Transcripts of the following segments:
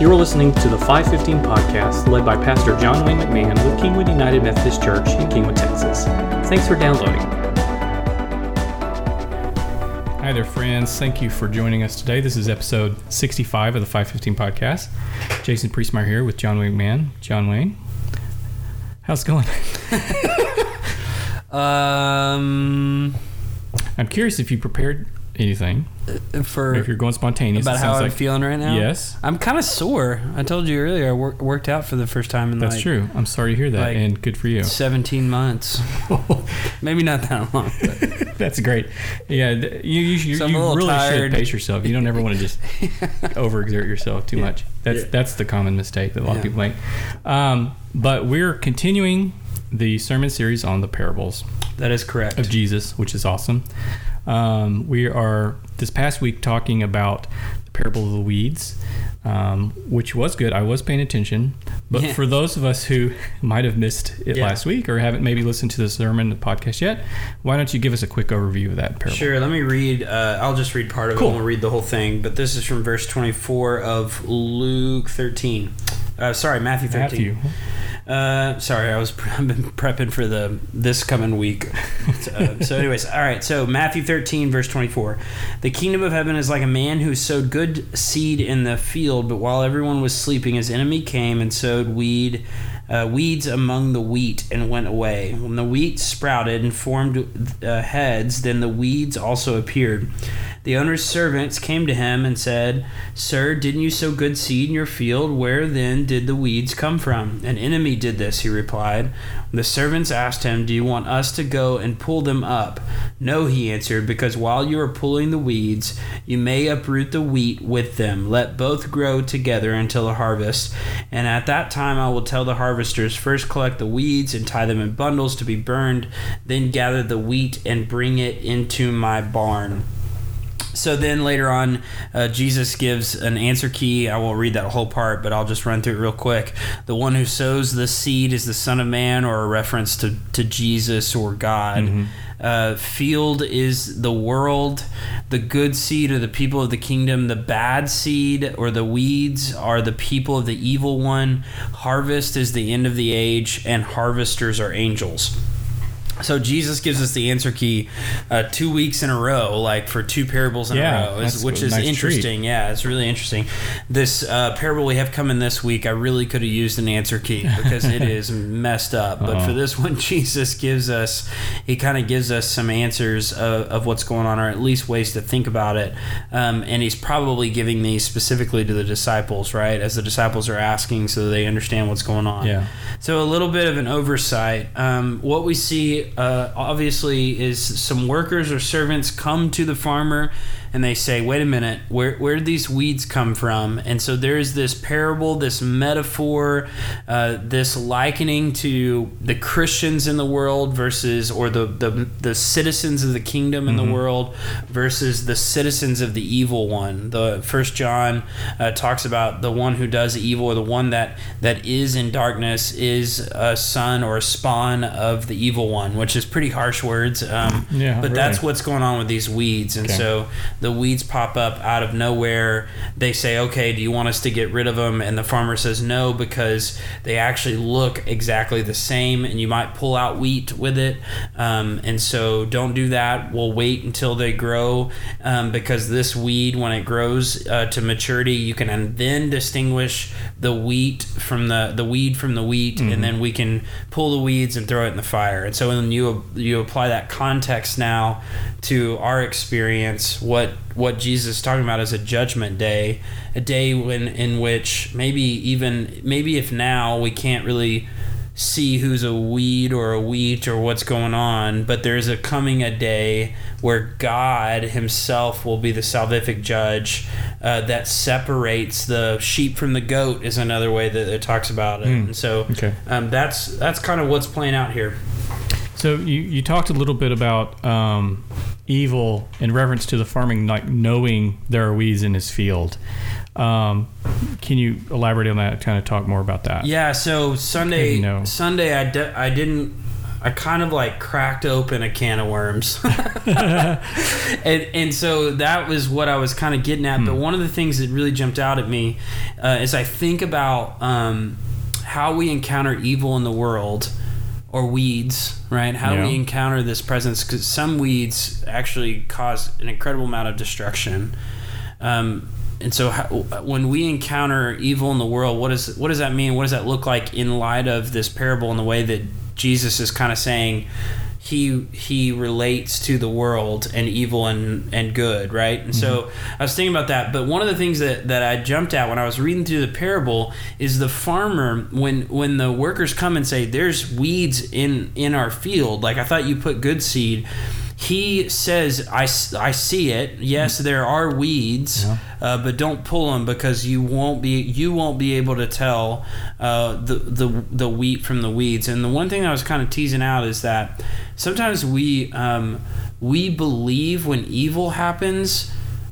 You're listening to the 515 podcast led by Pastor John Wayne McMahon with Kingwood United Methodist Church in Kingwood, Texas. Thanks for downloading. Hi there, friends. Thank you for joining us today. This is episode 65 of the 515 podcast. Jason Priestmeyer here with John Wayne McMahon. John Wayne, how's it going? Um, I'm curious if you prepared anything, for if you're going spontaneous. about how I'm like- feeling right now. Yes. I'm kind of sore. I told you earlier. I wor- worked out for the first time in That's like true. I'm sorry to hear that, like- and good for you. 17 months. Maybe not that long. But That's great. Yeah, you you, you, So you really tired. should pace yourself. You don't ever want to just overexert yourself too much. That's Yeah. that's the common mistake that a lot of people make. Um, but we're continuing the sermon series on the parables that is correct. of Jesus, which is awesome. Um, we are this past week talking about the parable of the weeds, um, which was good. I was paying attention, but Yeah. for those of us who might have missed it Yeah. last week or haven't maybe listened to the sermon the podcast yet, why don't you give us a quick overview of that parable? Sure, let me read. Uh, I'll just read part of Cool. it. We'll read the whole thing. But this is from verse 24 of Luke 13. Uh, sorry, Matthew 13. Matthew. Uh, sorry, I was I've been prepping for the this coming week. uh, so, anyways, all right. So Matthew thirteen, verse twenty four, the kingdom of heaven is like a man who sowed good seed in the field, but while everyone was sleeping, his enemy came and sowed weed. Uh, weeds among the wheat and went away. When the wheat sprouted and formed uh, heads, then the weeds also appeared. The owner's servants came to him and said, Sir, didn't you sow good seed in your field? Where then did the weeds come from? An enemy did this, he replied. The servants asked him, Do you want us to go and pull them up? No, he answered, because while you are pulling the weeds, you may uproot the wheat with them. Let both grow together until the harvest. And at that time I will tell the harvesters, First collect the weeds and tie them in bundles to be burned, then gather the wheat and bring it into my barn. So then later on, uh, Jesus gives an answer key. I won't read that whole part, but I'll just run through it real quick. The one who sows the seed is the Son of Man, or a reference to, to Jesus or God. Uh, field is the world. The good seed are the people of the kingdom. The bad seed or the weeds are the people of the evil one. Harvest is the end of the age, and harvesters are angels. So Jesus gives us the answer key uh, two weeks in a row, like for two parables in Yeah, a row, is, which is nice interesting. Yeah, it's really interesting. This uh, parable we have coming this week, I really could have used an answer key because it is messed up. But Uh-oh. for this one, Jesus gives us, he kind of gives us some answers of, of what's going on, or at least ways to think about it. Um, and he's probably giving these specifically to the disciples, right? As the disciples are asking so they understand what's going on. Yeah. So a little bit of an oversight. Um, what we see, uh, obviously, is some workers or servants come to the farmer and they say, "Wait a minute, where where did these weeds come from?" And so there is this parable, this metaphor, uh, this likening to the Christians in the world versus, or the the, the citizens of the kingdom in the world versus the citizens of the evil one. The First John uh, talks about the one who does evil, or the one that that is in darkness, is a son or a spawn of the evil one, which is pretty harsh words. Um, Yeah, but that's what's going on with these weeds, and Okay. so the weeds pop up out of nowhere. They say, "Okay, do you want us to get rid of them?" And the farmer says, "No, because they actually look exactly the same, and you might pull out wheat with it. Um, and so don't do that. We'll wait until they grow, um, because this weed, when it grows uh, to maturity, you can then distinguish the wheat from the the weed from the wheat, and then we can pull the weeds and throw it in the fire. And so when you you apply that context now to our experience, what what Jesus is talking about is a judgment day, a day when in which maybe even maybe if now we can't really see who's a weed or a wheat or what's going on, but there's a coming a day where God Himself will be the salvific judge uh, that separates the sheep from the goat is another way that it talks about it. And so Okay. um, that's that's kind of what's playing out here. So you, you talked a little bit about um, evil in reference to the farming, like knowing there are weeds in his field. Um, can you elaborate on that? Kind of talk more about that. Yeah, so Sunday. Sunday, I, di- I didn't I kind of like cracked open a can of worms. and, and so that was what I was kind of getting at. But one of the things that really jumped out at me uh, as I think about um, how we encounter evil in the world or weeds, right? How Yeah. we encounter this presence because some weeds actually cause an incredible amount of destruction. Um, and so, how, when we encounter evil in the world, what does what does that mean? What does that look like in light of this parable and the way that Jesus is kind of saying he he relates to the world and evil and and good, right? And so mm-hmm. I was thinking about that. But one of the things that that I jumped at when I was reading through the parable is the farmer when when the workers come and say there's weeds in in our field. Like I thought you put good seed he says I, I see it. Yes there are weeds Yeah. uh, but don't pull them because you won't be you won't be able to tell uh, the, the the wheat from the weeds. And the one thing I was kind of teasing out is that sometimes we um, we believe when evil happens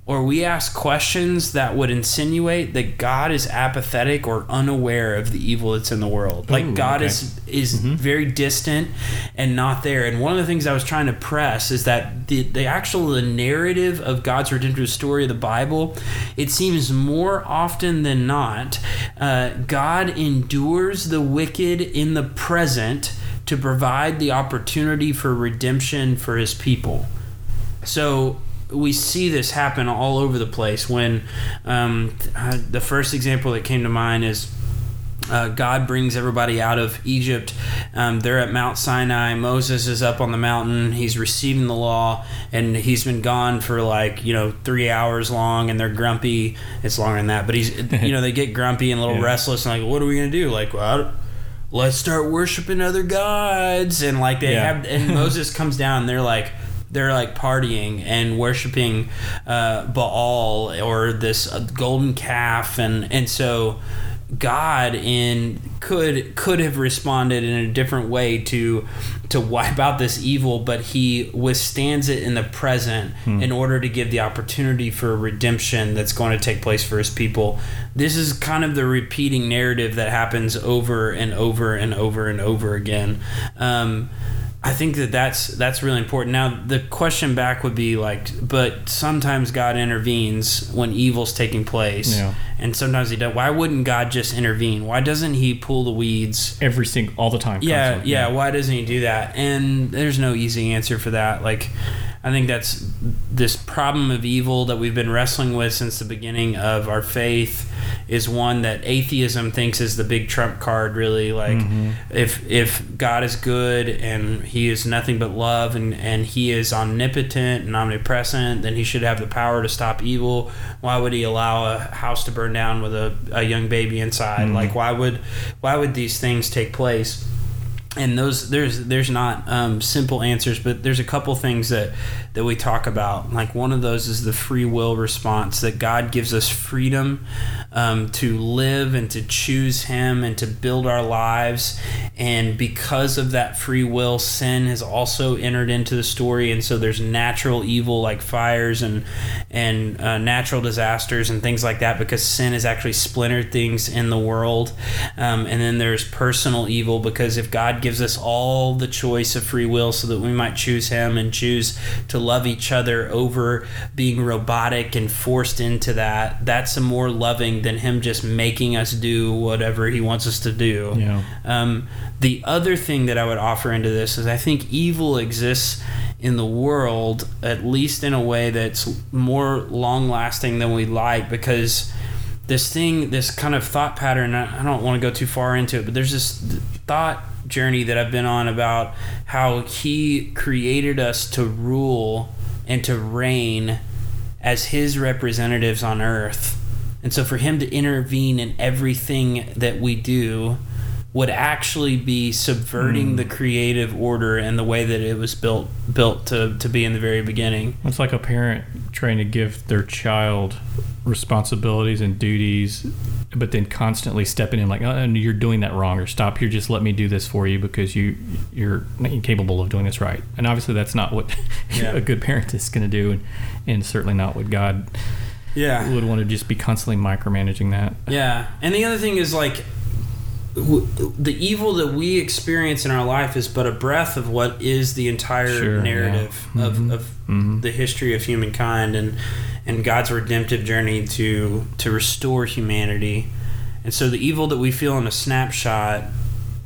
or we ask questions that would insinuate that God is apathetic or unaware of the evil that's in the world. Like Ooh, God okay. is is very distant and not there. And one of the things I was trying to press is that the the actual the narrative of God's redemptive story of the Bible, it seems more often than not, uh, God endures the wicked in the present to provide the opportunity for redemption for His people. So we see this happen all over the place. When um, uh, the first example that came to mind is. Uh, God brings everybody out of Egypt. Um, they're at Mount Sinai. Moses is up on the mountain. He's receiving the law, and he's been gone for like you know three hours long, and they're grumpy. It's longer than that, but he's you know they get grumpy and a little Yeah. restless, and like, what are we gonna do? Like, well, let's start worshiping other gods, and like they Yeah. have, and Moses comes down, and they're like they're like partying and worshiping uh, Baal or this uh, golden calf, and and so God in could could have responded in a different way to to wipe out this evil, but He withstands it in the present in order to give the opportunity for redemption that's going to take place for His people. This is kind of the repeating narrative that happens over and over and over and over again. Um, I think that that's that's really important. Now the question back would be like, but sometimes God intervenes when evil's taking place, Yeah. And sometimes He does. Why wouldn't God just intervene? Why doesn't He pull the weeds? Every single, all the time. Yeah, constantly. yeah. Why doesn't He do that? And there's no easy answer for that. Like, I think that's this problem of evil that we've been wrestling with since the beginning of our faith is one that atheism thinks is the big trump card really like mm-hmm. if if God is good and he is nothing but love and and he is omnipotent and omnipresent then he should have the power to stop evil why would he allow a house to burn down with a, a young baby inside. Like why would why would these things take place? And those there's there's not um, simple answers but there's a couple things that that we talk about. Like one of those is the free will response that god gives us freedom um, to live and to choose him and to build our lives. And because of that free will sin has also entered into the story. And so there's natural evil like fires and and uh, natural disasters and things like that because sin has actually splintered things in the world. Um, and then there's personal evil because if god gives us all the choice of free will so that we might choose him and choose to love each other over being robotic and forced into that that's a more loving than him just making us do whatever he wants us to do Yeah. um, the other thing that I would offer into this is I think evil exists in the world, at least in a way that's more long lasting than we like, because this thing, this kind of thought pattern, I I don't want to go too far into it, but there's this thought journey that I've been on about how he created us to rule and to reign as his representatives on earth. And so for him to intervene in everything that we do would actually be subverting the hmm. creative order and the way that it was built built to, to be in the very beginning. It's like a parent trying to give their child responsibilities and duties, but then constantly stepping in like, oh, you're doing that wrong, or stop here, just let me do this for you because you you're incapable of doing this right. And obviously, that's not what Yeah. a good parent is going to do, and, and certainly not what God Yeah. would want to just be constantly micromanaging that. Yeah. And the other thing is like w- the evil that we experience in our life is but a breath of what is the entire Sure, yeah. narrative of, of Mhm. the history of humankind and and God's redemptive journey to to restore humanity. And so the evil that we feel in a snapshot,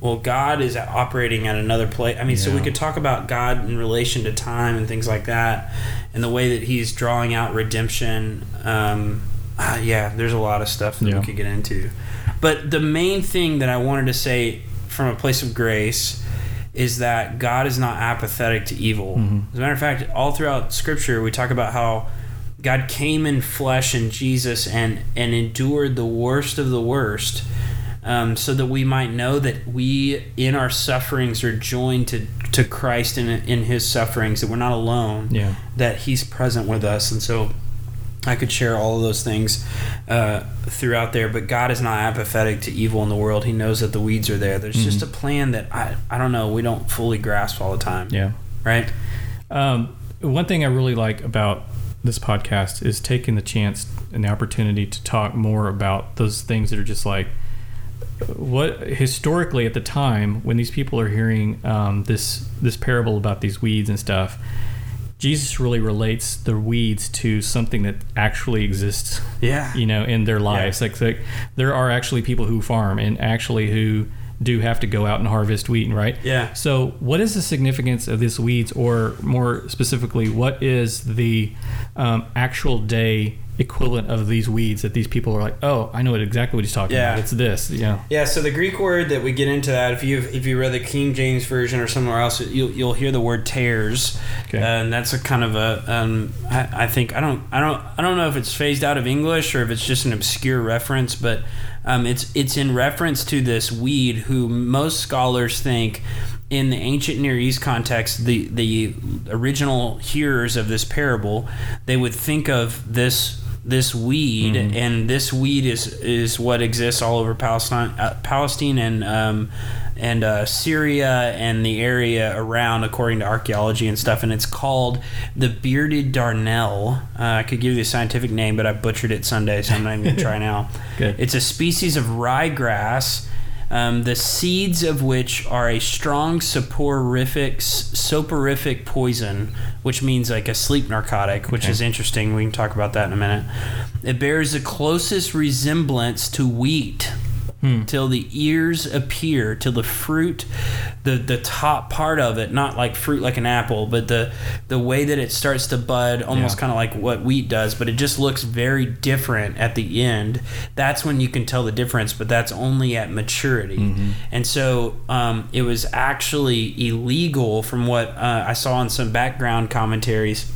well, God is operating at another place. I mean, so we could talk about God in relation to time and things like that, and the way that He's drawing out redemption. Um, ah, yeah, there's a lot of stuff that Yeah. we could get into. But the main thing that I wanted to say from a place of grace is that God is not apathetic to evil. Mhm. As a matter of fact, all throughout Scripture, we talk about how God came in flesh in Jesus and and endured the worst of the worst, um, so that we might know that we in our sufferings are joined to to Christ in in His sufferings. That we're not alone. Yeah. That He's present with us, and so. I could share all of those things uh, throughout there, but God is not apathetic to evil in the world. He knows that the weeds are there. There's just a plan that I, I don't know, we don't fully grasp all the time. Yeah. Right? Um, one thing I really like about this podcast is taking the chance and the opportunity to talk more about those things that are just like what historically at the time when these people are hearing um, this this parable about these weeds and stuff. Jesus really relates the weeds to something that actually exists Yeah. you know in their lives like, like there are actually people who farm and actually who do have to go out and harvest wheat right Yeah. so what is the significance of this weeds or more specifically what is the um, actual day equivalent of these weeds that these people are like oh i know what exactly what he's talking Yeah. about it's this Yeah. Yeah, so the Greek word that we get into that, if you if you read the King James version or somewhere else, you'll you'll hear the word tares, Okay. uh, and that's a kind of a um, I, I think I don't I don't I don't know if it's phased out of English or if it's just an obscure reference, but um, it's it's in reference to this weed who most scholars think. In the ancient Near East context, the the original hearers of this parable, they would think of this this weed, and this weed is is what exists all over Palestine, uh, Palestine and um, and uh, Syria and the area around, according to archaeology and stuff. And it's called the bearded darnel. Uh, I could give you the scientific name, but I butchered it Sunday, so I'm not even gonna try now. Good. It's a species of ryegrass. Um, the seeds of which are a strong soporific soporific poison, which means like a sleep narcotic, which Okay. is interesting. We can talk about that in a minute. It bears the closest resemblance to wheat Hmm. till the ears appear, till the fruit, the the top part of it, not like fruit like an apple, but the the way that it starts to bud, almost Yeah. kind of like what wheat does, but it just looks very different at the end. That's when you can tell the difference, but that's only at maturity. And so um, it was actually illegal, from what uh, I saw in some background commentaries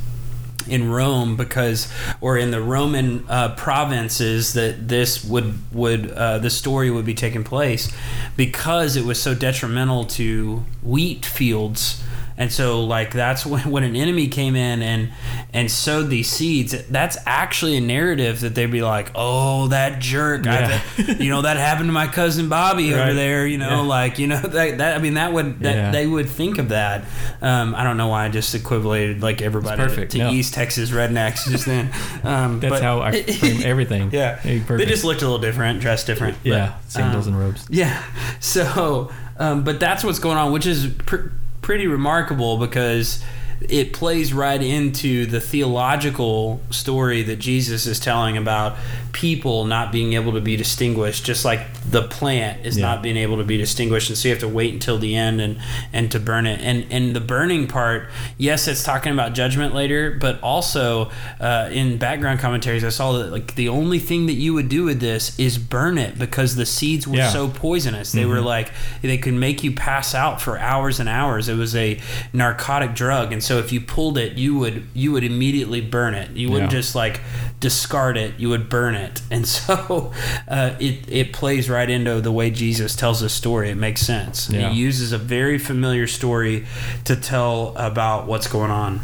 in Rome because or in the Roman uh, provinces that this would would uh, the story would be taking place because it was so detrimental to wheat fields and so like that's when, when an enemy came in and and sowed these seeds that's actually a narrative that they'd be like oh that jerk I- Yeah. you know that happened to my cousin Bobby over there you know Yeah. like you know that, that I mean that would that Yeah. they would think of that um, I don't know why I just equivalated like everybody It's perfect. to No. East Texas rednecks just then. Um, that's but- how i frame everything Yeah, Hey, they just looked a little different, dressed different. but, yeah sandals um, and robes Yeah, so um, but that's what's going on, which is pr- pretty remarkable because it plays right into the theological story that Jesus is telling about people not being able to be distinguished, just like the plant is Yeah. not being able to be distinguished, and so you have to wait until the end and and to burn it. And and the burning part, yes, it's talking about judgment later, but also uh, in background commentaries, I saw that like the only thing that you would do with this is burn it because the seeds were Yeah. so poisonous. They were like they could make you pass out for hours and hours. It was a narcotic drug, and so if you pulled it, you would you would immediately burn it. You wouldn't Yeah. just like discard it; you would burn it. And so uh, it it plays right into the way Jesus tells the story. It makes sense. Yeah. He uses a very familiar story to tell about what's going on.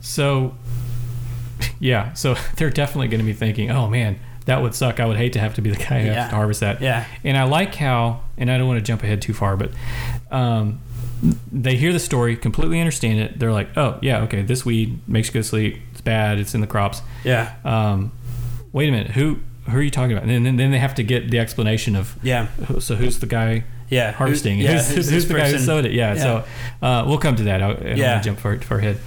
So, yeah, so they're definitely going to be thinking, "Oh man, that would suck. I would hate to have to be the guy who Yeah. has to harvest that." Yeah. And I like how, and I don't want to jump ahead too far, but um, they hear the story, completely understand it. They're like, "Oh yeah, okay, this weed makes you go to sleep. It's bad. It's in the crops." Yeah. Um, wait a minute, who who are you talking about? And then, then they have to get the explanation of Yeah. so who's the guy Yeah. harvesting? Who- yeah, who's, who's, this the guy who sowed it? Yeah. Yeah. So uh, we'll come to that. I, I don't Yeah. want to jump far, far ahead.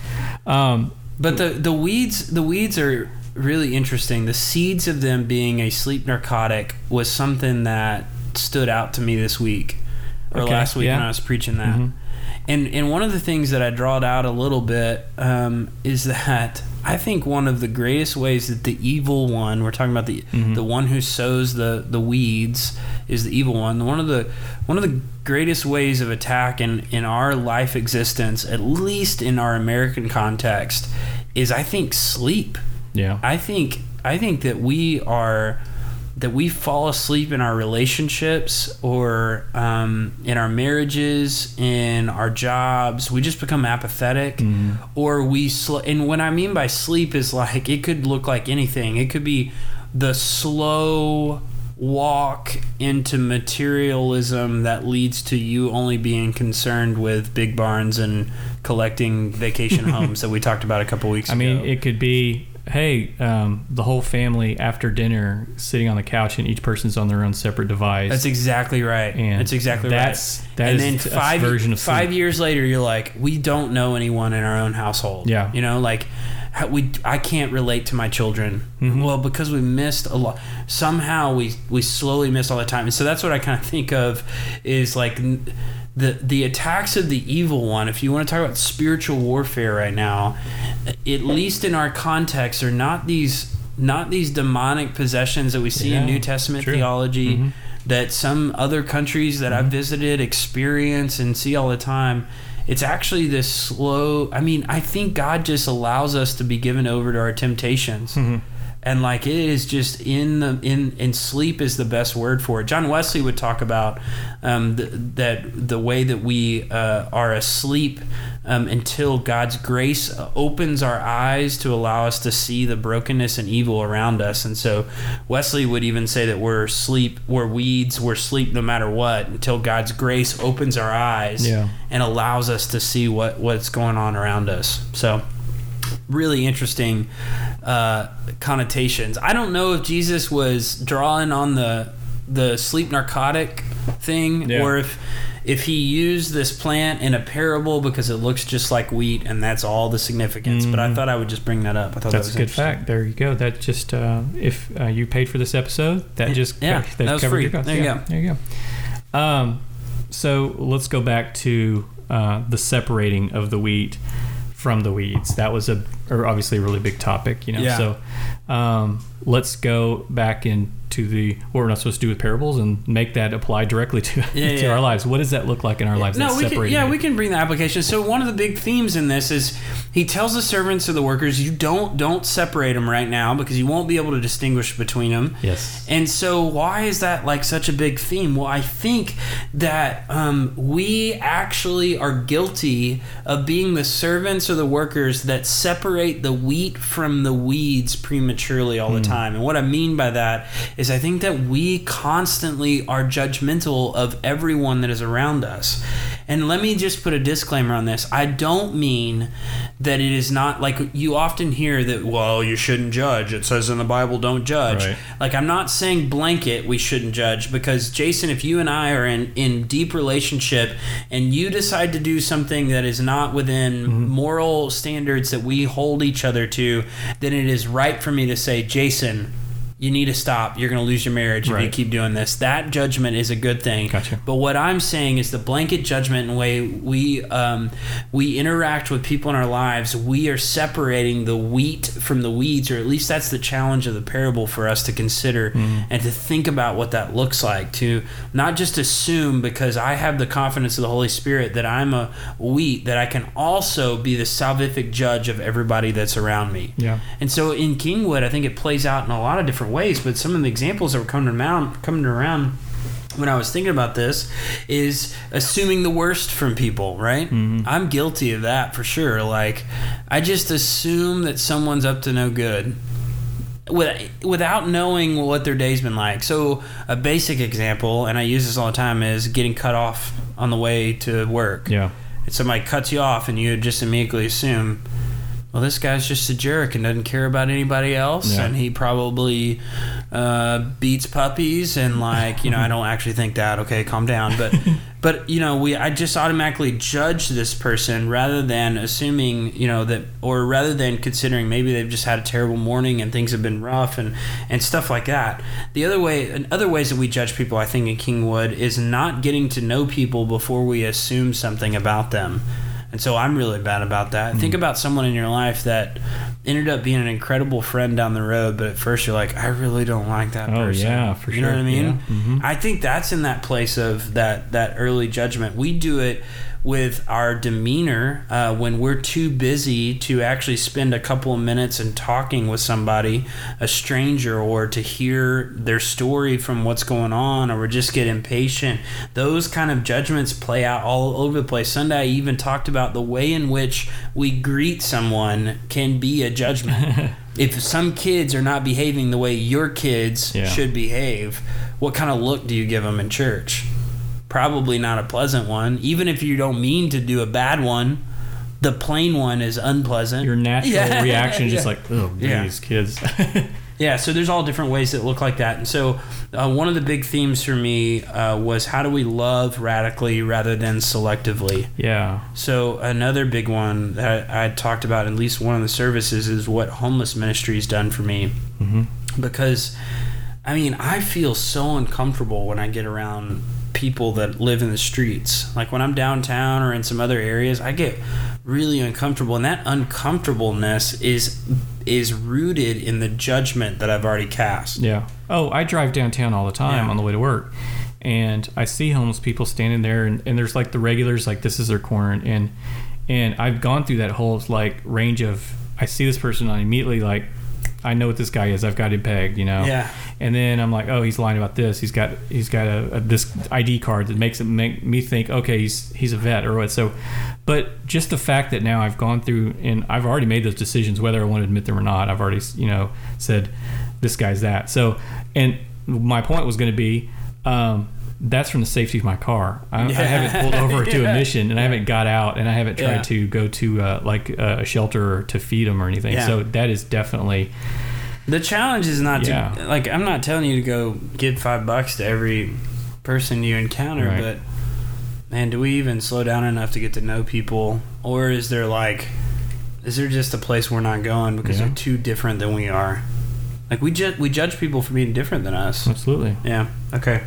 Um, But the the weeds the weeds are really interesting. The seeds of them being a sleep narcotic was something that stood out to me this week or Okay, last week yeah. when I was preaching that. Mhm. And and one of the things that I drawed out a little bit um, is that I think one of the greatest ways that the evil one we're talking about the Mhm. the one who sows the the weeds is the evil one. One of the one of the greatest ways of attack in in our life existence, at least in our American context, is I think sleep. yeah. I think I think that we are that we fall asleep in our relationships or um, in our marriages, in our jobs. We just become apathetic, Mhm. or we sl- and what I mean by sleep is like it could look like anything. It could be the slow walk into materialism that leads to you only being concerned with big barns and collecting vacation homes that we talked about a couple weeks I ago. I mean, it could be, hey, um, the whole family after dinner sitting on the couch and each person's on their own separate device. That's exactly right. And that's exactly that's- right. that and then five version of five sleep. years later, you're like, we don't know anyone in our own household. Yeah. you know, like how we I can't relate to my children. Mhm. Well, because we missed a lot. Somehow we we slowly missed all the time, and so that's what I kind of think of is like. The, the attacks of the evil one, if you want to talk about spiritual warfare right now, at least in our context, are not these not these demonic possessions that we see in New Testament true. theology Mhm. that some other countries that I've visited experience and see all the time. It's actually this slow. I mean, I think God just allows us to be given over to our temptations. Mhm. And like it is just in the in in sleep is the best word for it. John Wesley would talk about um, the, that the way that we uh, are asleep um, until God's grace opens our eyes to allow us to see the brokenness and evil around us. And so Wesley would even say that we're sleep, we're weeds, we're sleep no matter what until God's grace opens our eyes Yeah. and allows us to see what what's going on around us. So really interesting uh, connotations. I don't know if Jesus was drawing on the the sleep narcotic thing Yeah. or if if he used this plant in a parable because it looks just like wheat and that's all the significance. But I Mhm. thought I would just bring that up. I thought That's that a good fact. There you go. That just uh, if uh, you paid for this episode, that just Yeah, that, that was covered free. your costs. There you Yeah, go. There you go. Um, so let's go back to uh, the separating of the wheat from the weeds. That was a or obviously a really big topic, you know. Yeah. So um, let's go back into the what we're not supposed to do with parables and make that apply directly to, Yeah, to yeah. our lives. What does that look like in our lives? No, we can, yeah, we can bring the application. So one of the big themes in this is he tells the servants of the workers, you don't don't separate them right now because you won't be able to distinguish between them. Yes. And so, why is that like such a big theme? Well, I think that um, we actually are guilty of being the servants or the workers that separate the wheat from the weeds prematurely all the hmm. time. And what I mean by that is, I think that we constantly are judgmental of everyone that is around us. And let me just put a disclaimer on this. I don't mean that it is not like you often hear that, well, you shouldn't judge. It says in the Bible, don't judge. Right. Like I'm not saying blanket we shouldn't judge because Jason, if you and I are in in deep relationship and you decide to do something that is not within Mm-hmm. moral standards that we hold each other to, then it is right for me to say, Jason. You need to stop. You're going to lose your marriage if you keep doing this. That judgment is a good thing. Gotcha. But what I'm saying is the blanket judgment and way we um, we interact with people in our lives, we are separating the wheat from the weeds, or at least that's the challenge of the parable for us to consider and to think about what that looks like. To not just assume because I have the confidence of the Holy Spirit that I'm a wheat, that I can also be the salvific judge of everybody that's around me. Yeah. And so in Kingwood, I think it plays out in a lot of different ways. But some of the examples that were coming around, coming around when I was thinking about this is assuming the worst from people, right? Mm-hmm. I'm guilty of that for sure. Like, I just assume that someone's up to no good without knowing what their day's been like. So, a basic example, and I use this all the time, is getting cut off on the way to work Yeah. if somebody cuts you off and you just immediately assume well, this guy's just a jerk and doesn't care about anybody else, Yeah. and he probably uh, beats puppies and like you know I don't actually think that. Okay, calm down. But but you know we I just automatically judge this person rather than assuming you know that or rather than considering maybe they've just had a terrible morning and things have been rough and and stuff like that. The other way and other ways that we judge people I think in Kingwood is not getting to know people before we assume something about them. And so I'm really bad about that. Hmm. Think about someone in your life that ended up being an incredible friend down the road, but at first you're like, I really don't like that Oh, person. yeah, for sure. You know what I mean? Yeah. Mhm. I think that's in that place of that that early judgment. We do it with our demeanor uh, when we're too busy to actually spend a couple of minutes and talking with somebody, a stranger, or to hear their story from what's going on, or we just get impatient. Those kind of judgments play out all over the place. Sunday, I even talked about the way in which we greet someone can be a judgment. if some kids are not behaving the way your kids Yeah. should behave, what kind of look do you give them in church? Probably not a pleasant one. Even if you don't mean to do a bad one, the plain one is unpleasant. Your natural Yeah. reaction is just Yeah. like, oh, Yeah. these kids. Yeah, so there's all different ways that look like that. And so uh, one of the big themes for me uh, was how do we love radically rather than selectively? yeah. So another big one that I, I talked about at least one of the services is what homeless ministry has done for me. hmm because I mean, I feel so uncomfortable when I get around people that live in the streets. Like when I'm downtown or in some other areas, I get really uncomfortable, and that uncomfortableness is is rooted in the judgment that I've already cast. Yeah. Oh, I drive downtown all the time Yeah. on the way to work. And I see homeless people standing there and, and there's like the regulars like this is their corner and and I've gone through that whole like range of I see this person and I immediately like I know what this guy is. I've got him pegged, you know. Yeah. And then I'm like, oh, he's lying about this. He's got he's got a, a this ID card that makes it make me think, okay, he's he's a vet or what. So, but just the fact that now I've gone through and I've already made those decisions whether I want to admit them or not. I've already you know said this guy's that. So, and my point was going to be. Um, that's from the safety of my car. I, I haven't pulled over to Yeah. a mission, and I haven't got out, and I haven't tried Yeah. to go to uh, like uh, a shelter to feed them or anything. Yeah. So that is definitely The challenge is not to like I'm not telling you to go give five bucks to every person you encounter, Right. but man, do we even slow down enough to get to know people, or is there like, is there just a place we're not going because Yeah. they're too different than we are? Like we ju- we judge people for being different than us. absolutely. Yeah. Okay.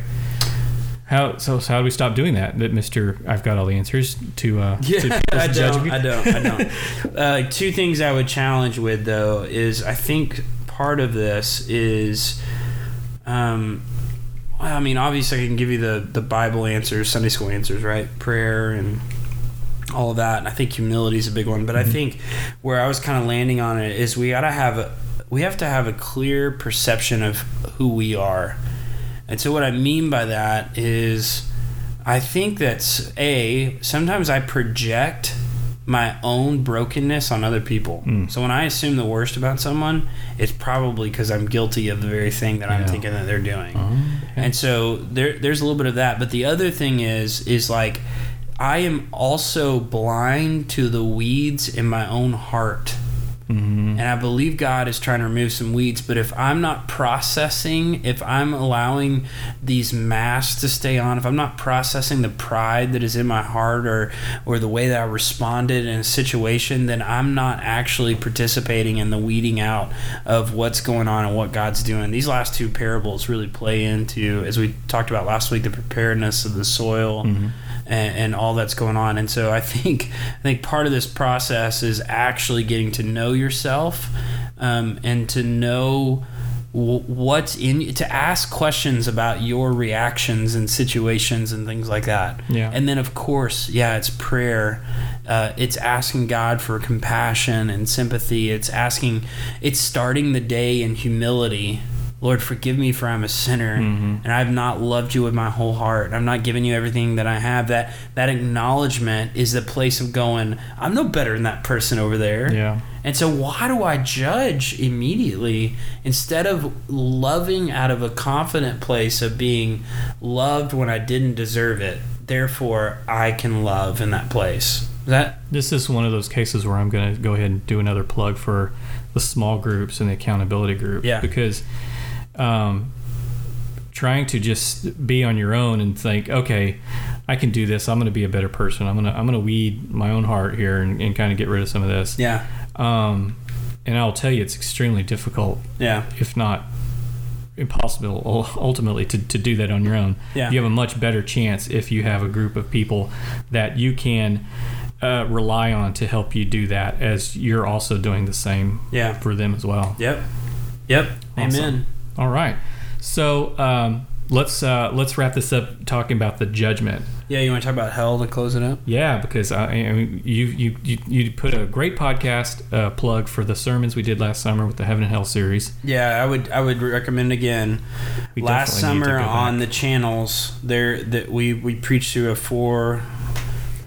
How so? So how do we stop doing that? That Mister, I've got all the answers to. Uh, to I don't. I don't. I don't. uh, two things I would challenge with though is I think part of this is, um, well, I mean, obviously I can give you the the Bible answers, Sunday school answers, right? Prayer and all of that. And I think humility is a big one. But I think where I was kind of landing on it is we gotta have a we have to have a clear perception of who we are. And so what I mean by that is I think that's a sometimes I project my own brokenness on other people. Mm. So when I assume the worst about someone, it's probably because I'm guilty of the very thing that I'm thinking that they're doing. Oh, okay. And so there there's a little bit of that, but the other thing is is like I am also blind to the weeds in my own heart. Mhm. And I believe God is trying to remove some weeds, but if I'm not processing, if I'm allowing these masks to stay on, if I'm not processing the pride that is in my heart or or the way that I responded in a situation, then I'm not actually participating in the weeding out of what's going on and what God's doing. These last two parables really play into, as we talked about last week, the preparedness of the soil Mhm. And, and all that's going on. And so I think I think part of this process is actually getting to know yourself um, and to know what's in to ask questions about your reactions and situations and things like that. Yeah. And then of course, yeah, it's prayer. Uh, it's asking God for compassion and sympathy. It's asking, it's starting the day in humility. Lord, forgive me for I'm a sinner Mhm. and I've not loved you with my whole heart. I'm not giving you everything that I have. That that acknowledgement is the place of going. I'm no better than that person over there. Yeah. And so why do I judge immediately instead of loving out of a confident place of being loved when I didn't deserve it? Therefore, I can love in that place. That This is one of those cases where I'm going to go ahead and do another plug for the small groups and the accountability group. Yeah. Because um, trying to just be on your own and think, okay, I can do this. I'm going to be a better person. I'm going to I'm going to weed my own heart here and, and kind of get rid of some of this. yeah Um, and I'll tell you, it's extremely difficult, yeah if not impossible, ultimately, to, to do that on your own. Yeah. You have a much better chance if you have a group of people that you can uh, rely on to help you do that, as you're also doing the same yeah for them as well. yep yep Awesome. amen All right. So um, let's uh, let's wrap this up talking about the judgment. yeah you want to talk about hell to close it up Yeah, because I, I mean, you, you you you put a great podcast uh, plug for the sermons we did last summer with the Heaven and Hell series. Yeah, I would I would recommend again. We Last definitely need to summer on the channels, there that we we preached through a four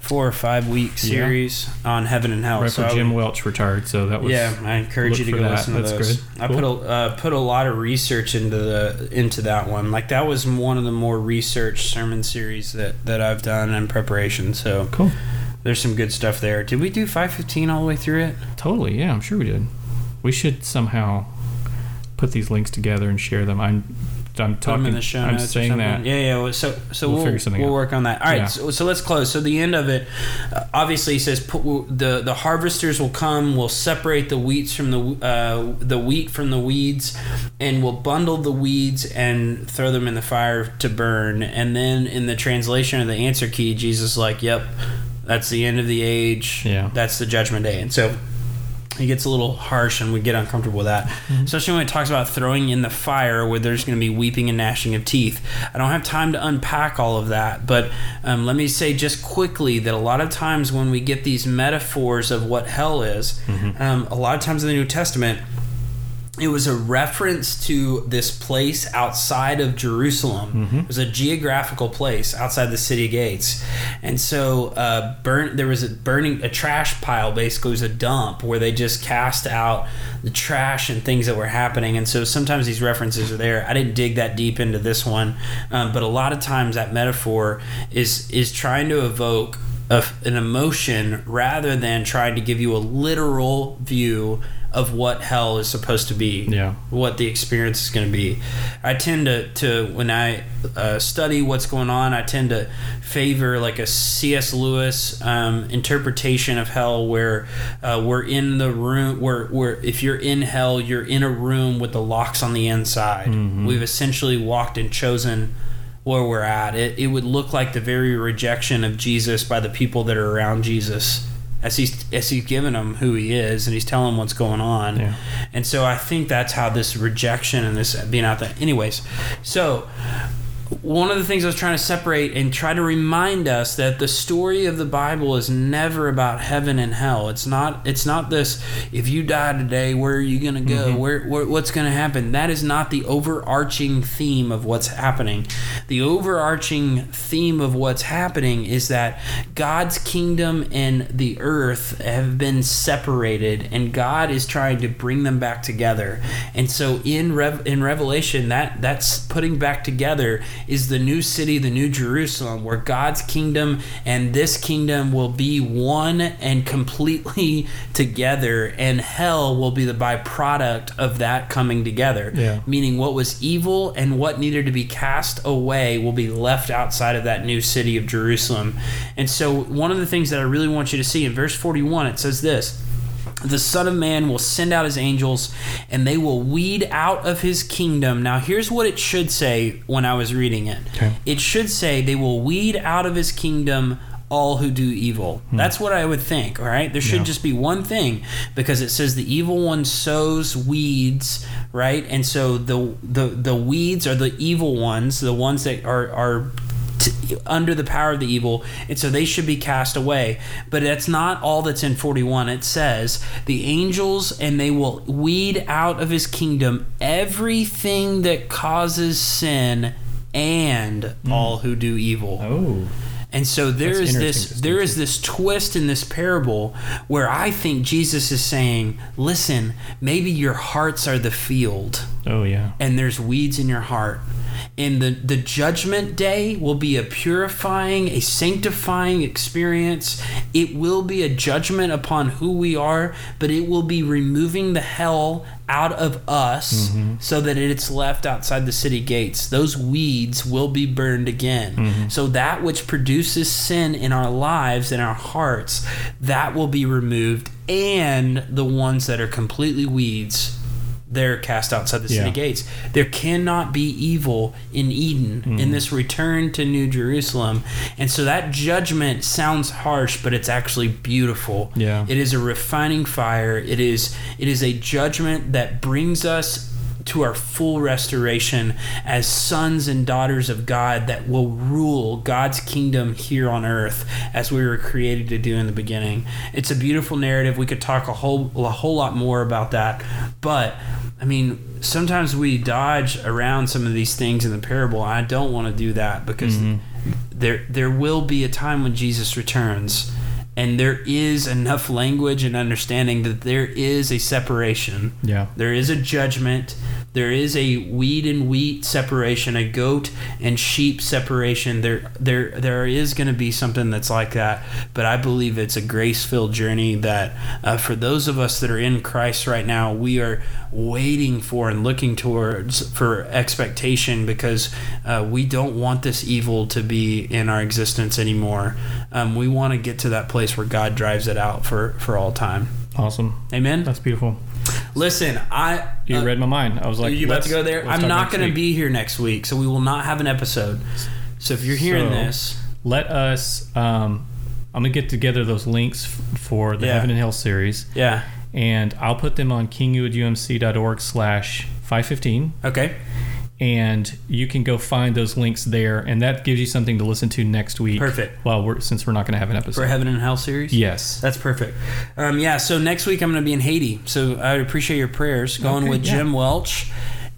four or five week Yeah. series on heaven and hell. right So Jim would- Welch retired, so that was yeah, I encourage you to go that. listen to That's those. good. I Cool. put a uh, put a lot of research into the into that one. Like that was one of the more researched sermon series that that I've done in preparation. So cool. there's some good stuff there. Did we do 515 all the way through it? Totally, yeah, I'm sure we did. We should somehow put these links together and share them. I'm I'm talking. in the show I'm notes saying that. Yeah, yeah. well, So, so We'll we'll figure something we'll out. work on that. All right. Yeah. So, so let's close. So the end of it, uh, obviously, he says put, the the harvesters will come. Will separate the wheats from the uh, the wheat from the weeds, and will bundle the weeds and throw them in the fire to burn. And then in the translation of the answer key, Jesus is like, "Yep, that's the end of the age. Yeah. that's the judgment day." And so he gets a little harsh and we get uncomfortable with that. Especially when it talks about throwing in the fire where there's going to be weeping and gnashing of teeth. I don't have time to unpack all of that but um, let me say just quickly that a lot of times when we get these metaphors of what hell is um, a lot of times in the new testament it was a reference to this place outside of Jerusalem. It was a geographical place outside the city gates, and so uh, burn. There was a burning a trash pile. Basically, it was a dump where they just cast out the trash and things that were happening. And so sometimes these references are there. I didn't dig that deep into this one, um, but a lot of times that metaphor is is trying to evoke a, an emotion rather than trying to give you a literal view of what hell is supposed to be Yeah. what the experience is going to be. I tend to, to when i uh, study what's going on i tend to favor like a cs lewis um, interpretation of hell where uh, we're in the room where, where if you're in hell you're in a room with the locks on the inside. We've essentially walked and chosen where we're at. It, it would look like the very rejection of jesus by the people that are around jesus as he's as he's giving them who he is and he's telling him what's going on Yeah. and so I think that's how this rejection and this being out there. Anyways, so one of the things I was trying to separate and try to remind us that the story of the Bible is never about heaven and hell. It's not. It's not this. If you die today, where are you going to go? Mm-hmm. Where, where? What's going to happen? That is not the overarching theme of what's happening. The overarching theme of what's happening is that God's kingdom and the earth have been separated, and God is trying to bring them back together. And so in Rev- in Revelation, that that's putting back together is the new city, the new Jerusalem, where God's kingdom and this kingdom will be one and completely together, and hell will be the byproduct of that coming together. Yeah. Meaning, what was evil and what needed to be cast away will be left outside of that new city of Jerusalem. And so, one of the things that I really want you to see in verse 41, it says this the Son of Man will send out his angels, and they will weed out of his kingdom. Now, here's what it should say when I was reading it Okay. it should say, They will weed out of his kingdom all who do evil. Hmm. That's what I would think, all right? There should Yeah. just be one thing because it says the evil one sows weeds, right? And so the the the weeds are the evil ones, the ones that are are t- under the power of the evil, and so they should be cast away. But that's not all that's in 41. It says, The angels, and they will weed out of his kingdom everything that causes sin and all who do evil. Oh. And so there That's is this there is this twist in this parable where I think Jesus is saying, listen, maybe your hearts are the field Oh yeah. and there's weeds in your heart. And the, the judgment day will be a purifying, a sanctifying experience. It will be a judgment upon who we are, but it will be removing the hell out of us mm-hmm. so that it's left outside the city gates. Those weeds will be burned again. Mm-hmm. So that which produces sin in our lives, in our hearts, that will be removed. And the ones that are completely weeds, they're cast outside the city Yeah. gates. There cannot be evil in Eden in mm-hmm. this return to New Jerusalem. And so that judgment sounds harsh, but it's actually beautiful. Yeah. It is a refining fire. It is it is a judgment that brings us to our full restoration as sons and daughters of God that will rule God's kingdom here on earth as we were created to do in the beginning. It's a beautiful narrative. We could talk a whole a whole lot more about that. But I mean, sometimes we dodge around some of these things in the parable. I don't want to do that because mm-hmm. there there will be a time when Jesus returns and there is enough language and understanding that there is a separation. Yeah. There is a judgment. There is a weed and wheat separation, a goat and sheep separation. There, there, there is going to be something that's like that. But I believe it's a grace-filled journey that, uh, for those of us that are in Christ right now, we are waiting for and looking towards for expectation because uh, we don't want this evil to be in our existence anymore. Um, we want to get to that place where God drives it out for for all time. Awesome. Amen. That's beautiful. Listen, I You uh, read my mind. I was like, are you about to go there? I'm not going to be here next week, so we will not have an episode. So if you're hearing So- this, Let us. Um, I'm gonna get together those links f- for the Yeah. Heaven and Hell series, yeah, and I'll put them on kingwoodumc.org slash 515, okay, and you can go find those links there, and that gives you something to listen to next week. Perfect. Well, we're, since we're not gonna have an episode for. Heaven and Hell series. yes. That's perfect. Um, yeah, so next week I'm going to be in Haiti. So I appreciate your prayers. Going Okay, with yeah. Jim Welch.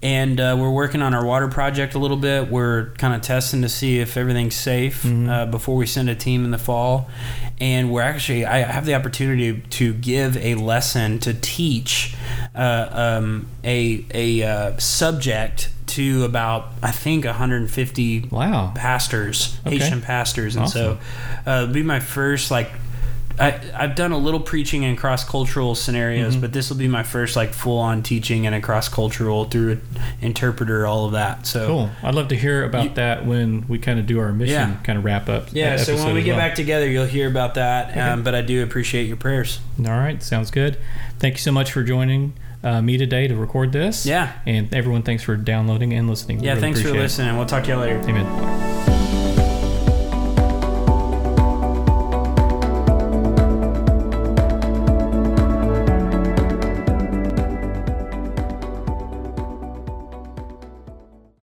And uh, we're working on our water project a little bit. We're kind of testing to see if everything's safe Mm-hmm. uh, before we send a team in the fall. And we're actually, I have the opportunity to give a lesson to teach uh, um, a, a uh, subject to about, I think, 150 Wow. pastors, Okay. Haitian pastors, and Awesome. so uh, it'll be my first like. I, I've done a little preaching in cross cultural scenarios, Mm-hmm. but this will be my first like full on teaching in a cross cultural through an interpreter, all of that. So Cool. I'd love to hear about You- that when we kind of do our mission Yeah. kind of wrap up. yeah, so when we get well. back together, you'll hear about that. Okay. Um, but I do appreciate your prayers. All right, sounds good. Thank you so much for joining uh, me today to record this. Yeah. And everyone, thanks for downloading and listening. Yeah, really thanks for appreciate it. listening. We'll talk to you later. Amen.